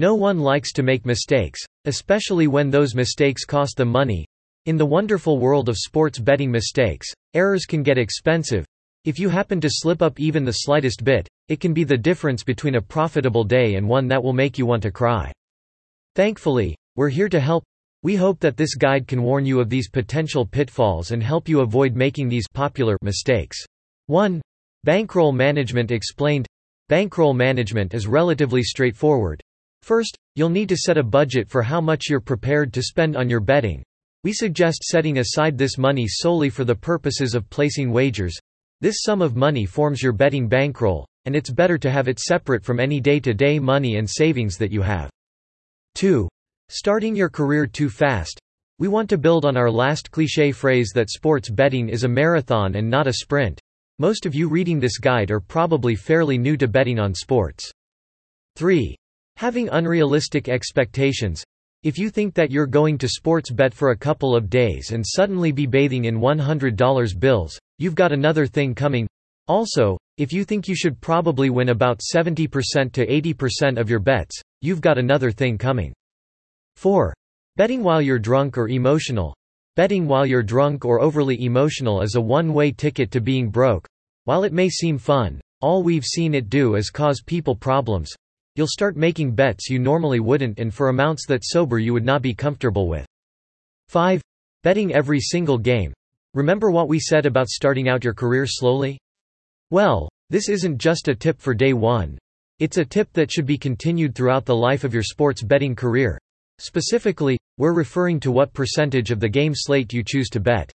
No one likes to make mistakes, especially when those mistakes cost them money. In the wonderful world of sports betting mistakes, errors can get expensive. If you happen to slip up even the slightest bit, it can be the difference between a profitable day and one that will make you want to cry. Thankfully, we're here to help. We hope that this guide can warn you of these potential pitfalls and help you avoid making these popular mistakes. 1. Bankroll management explained. Bankroll management is relatively straightforward. First, you'll need to set a budget for how much you're prepared to spend on your betting. We suggest setting aside this money solely for the purposes of placing wagers. This sum of money forms your betting bankroll, and it's better to have it separate from any day-to-day money and savings that you have. 2. Starting your career too fast. We want to build on our last cliché phrase that sports betting is a marathon and not a sprint. Most of you reading this guide are probably fairly new to betting on sports. 3. Having unrealistic expectations. If you think that you're going to sports bet for a couple of days and suddenly be bathing in $100 bills, you've got another thing coming. Also, if you think you should probably win about 70% to 80% of your bets, you've got another thing coming. 4. Betting while you're drunk or emotional. Betting while you're drunk or overly emotional is a one-way ticket to being broke. While it may seem fun, all we've seen it do is cause people problems. You'll start making bets you normally wouldn't and for amounts that sober you would not be comfortable with. 5. Betting every single game. Remember what we said about starting out your career slowly? Well, this isn't just a tip for day one. It's a tip that should be continued throughout the life of your sports betting career. Specifically, we're referring to what percentage of the game slate you choose to bet.